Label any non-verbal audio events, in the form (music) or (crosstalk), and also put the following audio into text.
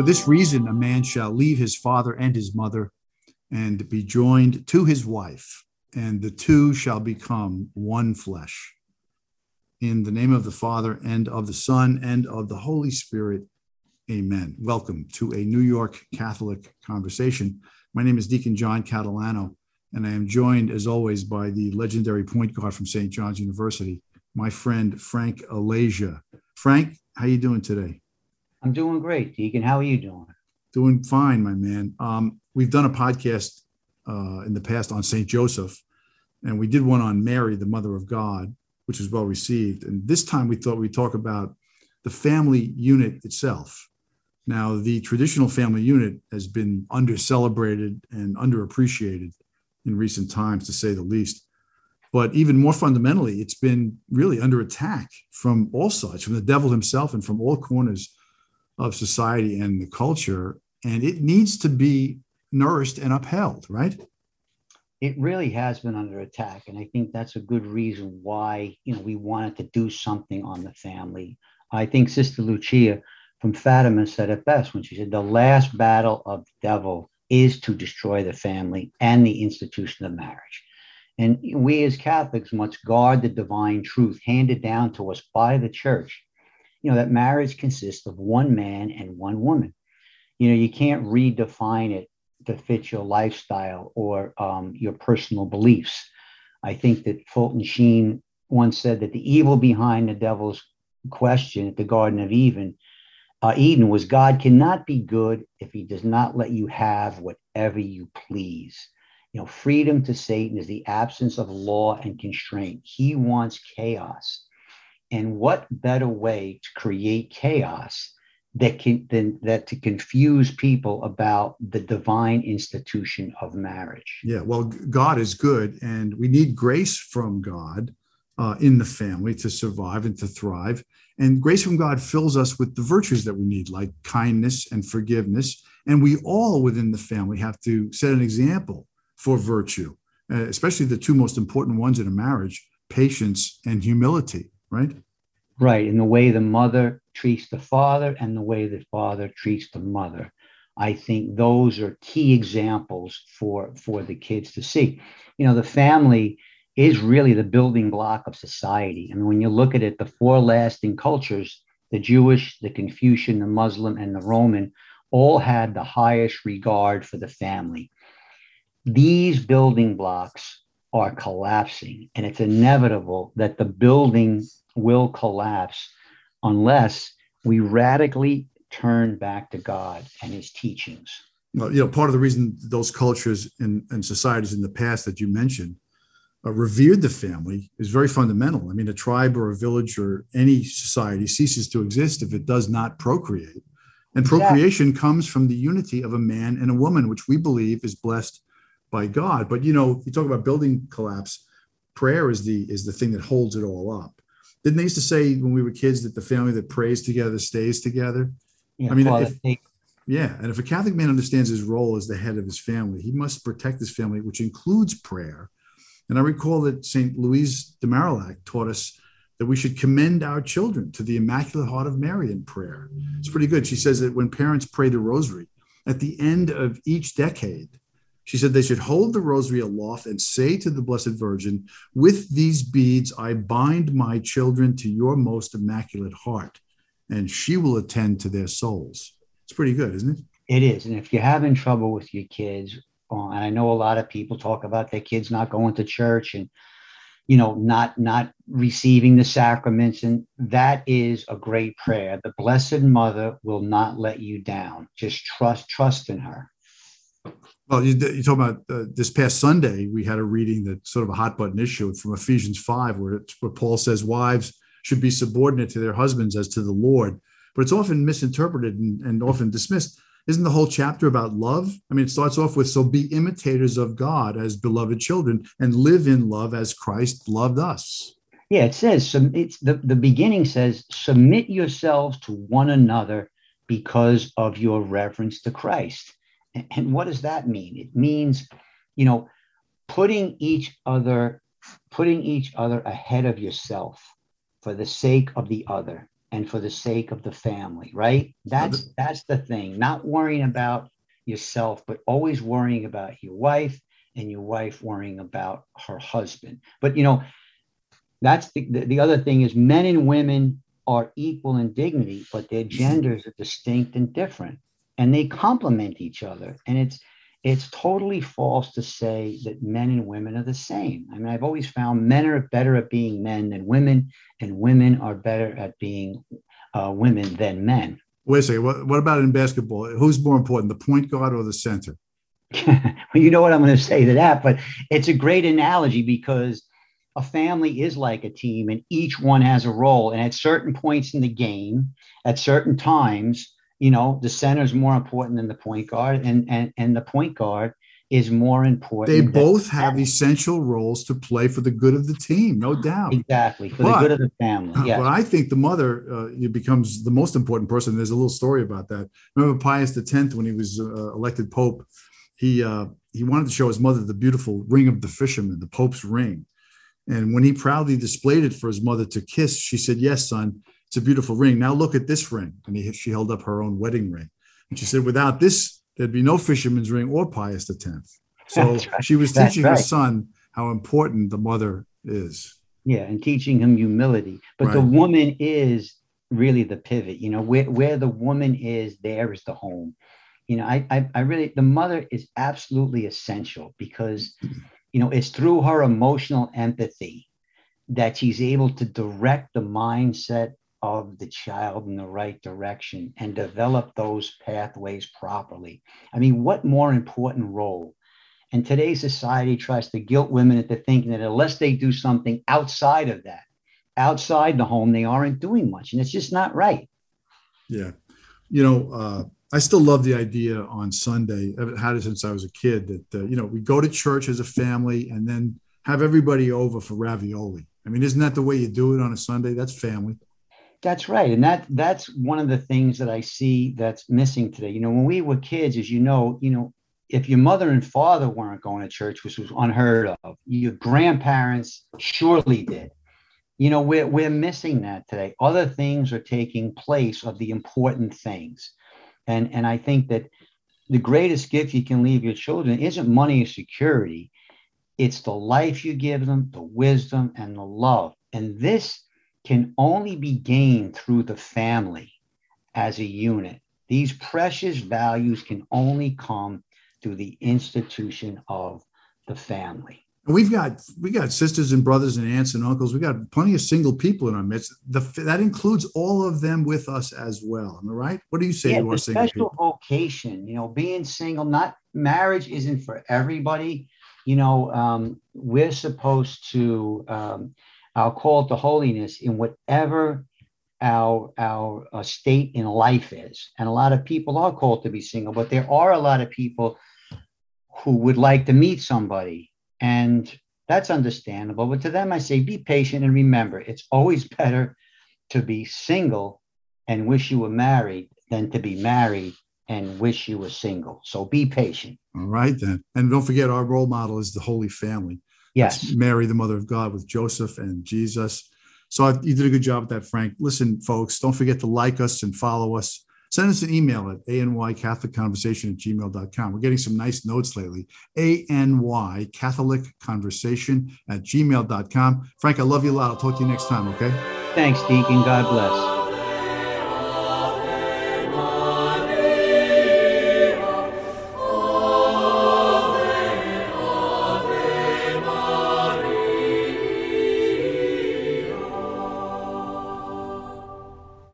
For this reason, a man shall leave his father and his mother and be joined to his wife, and the two shall become one flesh. In the name of the Father, and of the Son, and of the Holy Spirit, amen. Welcome to a New York Catholic conversation. My name is Deacon John Catalano, and I am joined, as always, by the legendary point guard from St. John's University, my friend Frank Alagia. Frank, how are you doing today? I'm doing great, Deacon. How are you doing? Doing fine, my man. Um, we've done a podcast uh, in the past on St. Joseph, and we did one on Mary, the Mother of God, which was well received. And this time we thought we'd talk about the family unit itself. Now, the traditional family unit has been under celebrated and underappreciated in recent times, to say the least. But even more fundamentally, it's been really under attack from all sides, from the devil himself and from all corners of society and the culture. And it needs to be nourished and upheld, right? It really has been under attack. And I think that's a good reason why, you know, we wanted to do something on the family. I think Sister Lucia from Fatima said it best when she said, the last battle of the devil is to destroy the family and the institution of marriage. And we as Catholics must guard the divine truth handed down to us by the church you know, that marriage consists of one man and one woman. You know, you can't redefine it to fit your lifestyle or um, your personal beliefs. I think that Fulton Sheen once said that the evil behind the devil's question at the Garden of Eden, uh, Eden was God cannot be good if he does not let you have whatever you please. You know, freedom to Satan is the absence of law and constraint. He wants chaos. And what better way to create chaos that can than that to confuse people about the divine institution of marriage? Yeah, well, God is good, and we need grace from God uh, in the family to survive and to thrive. And grace from God fills us with the virtues that we need, like kindness and forgiveness. And we all within the family have to set an example for virtue, uh, especially the two most important ones in a marriage patience and humility right? Right. In the way the mother treats the father and the way the father treats the mother. I think those are key examples for, for the kids to see. You know, the family is really the building block of society. I mean, when you look at it, the four lasting cultures, the Jewish, the Confucian, the Muslim, and the Roman, all had the highest regard for the family. These building blocks are collapsing, and it's inevitable that the building will collapse unless we radically turn back to God and his teachings. Well, you know, part of the reason those cultures and, and societies in the past that you mentioned uh, revered the family is very fundamental. I mean, a tribe or a village or any society ceases to exist if it does not procreate. And procreation exactly. comes from the unity of a man and a woman, which we believe is blessed by God. But you know, you talk about building collapse, prayer is the is the thing that holds it all up didn't they used to say when we were kids that the family that prays together stays together? Yeah, I mean, if, yeah, and if a Catholic man understands his role as the head of his family, he must protect his family, which includes prayer. And I recall that St. Louise de Marillac taught us that we should commend our children to the Immaculate Heart of Mary in prayer. It's pretty good. She says that when parents pray the rosary, at the end of each decade, she said they should hold the rosary aloft and say to the Blessed Virgin, With these beads I bind my children to your most immaculate heart, and she will attend to their souls. It's pretty good, isn't it? It is. And if you're having trouble with your kids, uh, and I know a lot of people talk about their kids not going to church and you know not not receiving the sacraments and that is a great prayer the blessed mother will not let you down just trust trust in her well, you, you talk about uh, this past Sunday, we had a reading that sort of a hot button issue from Ephesians 5, where, where Paul says wives should be subordinate to their husbands as to the Lord. But it's often misinterpreted and, and often dismissed. Isn't the whole chapter about love? I mean, it starts off with so be imitators of God as beloved children and live in love as Christ loved us. Yeah, it says, it's the, the beginning says, submit yourselves to one another because of your reverence to Christ. And what does that mean? It means, you know, putting each other, putting each other ahead of yourself for the sake of the other. and for the sake of the family, right? That's that's the thing. Not worrying about yourself, but always worrying about your wife and your wife worrying about her husband. But you know, that's the, the, the other thing is men and women are equal in dignity, but their mm-hmm. genders are distinct and different, and they complement each other. And it's it's totally false to say that men and women are the same. I mean, I've always found men are better at being men than women, and women are better at being uh, women than men. Wait a second. What, what about in basketball? Who's more important, the point guard or the center? (laughs) well, you know what I'm going to say to that, but it's a great analogy because a family is like a team and each one has a role. And at certain points in the game, at certain times, you know, the center is more important than the point guard, and and and the point guard is more important. They both have essential roles to play for the good of the team, no doubt. Exactly for but, the good of the family. (laughs) Yes. But I think the mother uh, becomes the most important person. There's a little story about that. Remember Pius X when he was uh, elected pope, he uh, he wanted to show his mother the beautiful ring of the fisherman, the Pope's ring. And when he proudly displayed it for his mother to kiss, she said, "Yes, son, it's a beautiful ring. Now look at this ring." And he, she held up her own wedding ring, and she said, "Without this, there'd be no fisherman's ring or Pius X." So right. she was teaching right. her son how important the mother is. Yeah, and teaching him humility. But right. the woman is really the pivot. You know, where where the woman is, there is the home you know, I, I, I really, the mother is absolutely essential because, you know, it's through her emotional empathy that she's able to direct the mindset of the child in the right direction and develop those pathways properly. I mean, what more important role? And today's society tries to guilt women into thinking that unless they do something outside of that, outside the home, they aren't doing much. And it's just not right. Yeah. You know, uh, I still love the idea on Sunday. I've had it since I was a kid that, uh, you know, we go to church as a family and then have everybody over for ravioli. I mean, isn't that the way you do it on a Sunday? That's family. That's right. And that that's one of the things that I see that's missing today. You know, when we were kids, as you know, you know, if your mother and father weren't going to church, which was unheard of, your grandparents surely did. You know, we're, we're missing that today. Other things are taking place of the important things. And, and I think that the greatest gift you can leave your children isn't money or security. It's the life you give them, the wisdom and the love. And this can only be gained through the family as a unit. These precious values can only come through the institution of the family we've got we got sisters and brothers and aunts and uncles. We've got plenty of single people in our midst. The, that includes all of them with us as well. Am I right? What do you say yeah, to our single special people? vocation? You know, being single, not marriage isn't for everybody. You know, um, we're supposed to. Um, I'll call to holiness in whatever our our uh, state in life is. And a lot of people are called to be single, but there are a lot of people who would like to meet somebody and that's understandable. But to them, I say, be patient and remember, it's always (laughs) better to be single and wish you were married than to be married and wish you were single. So be patient. All right, then. And don't forget, our role model is the Holy Family. Yes. That's Mary, the mother of God, with Joseph and Jesus. So I, you did a good job with that, Frank. Listen, folks, don't forget to like us and follow us send us an email at anycatholicconversation at gmail.com. We're getting some nice notes lately. A-N-Y Catholic Conversation at gmail.com. Frank, I love you a lot. I'll talk to you next time, okay? Thanks, Deacon. God bless.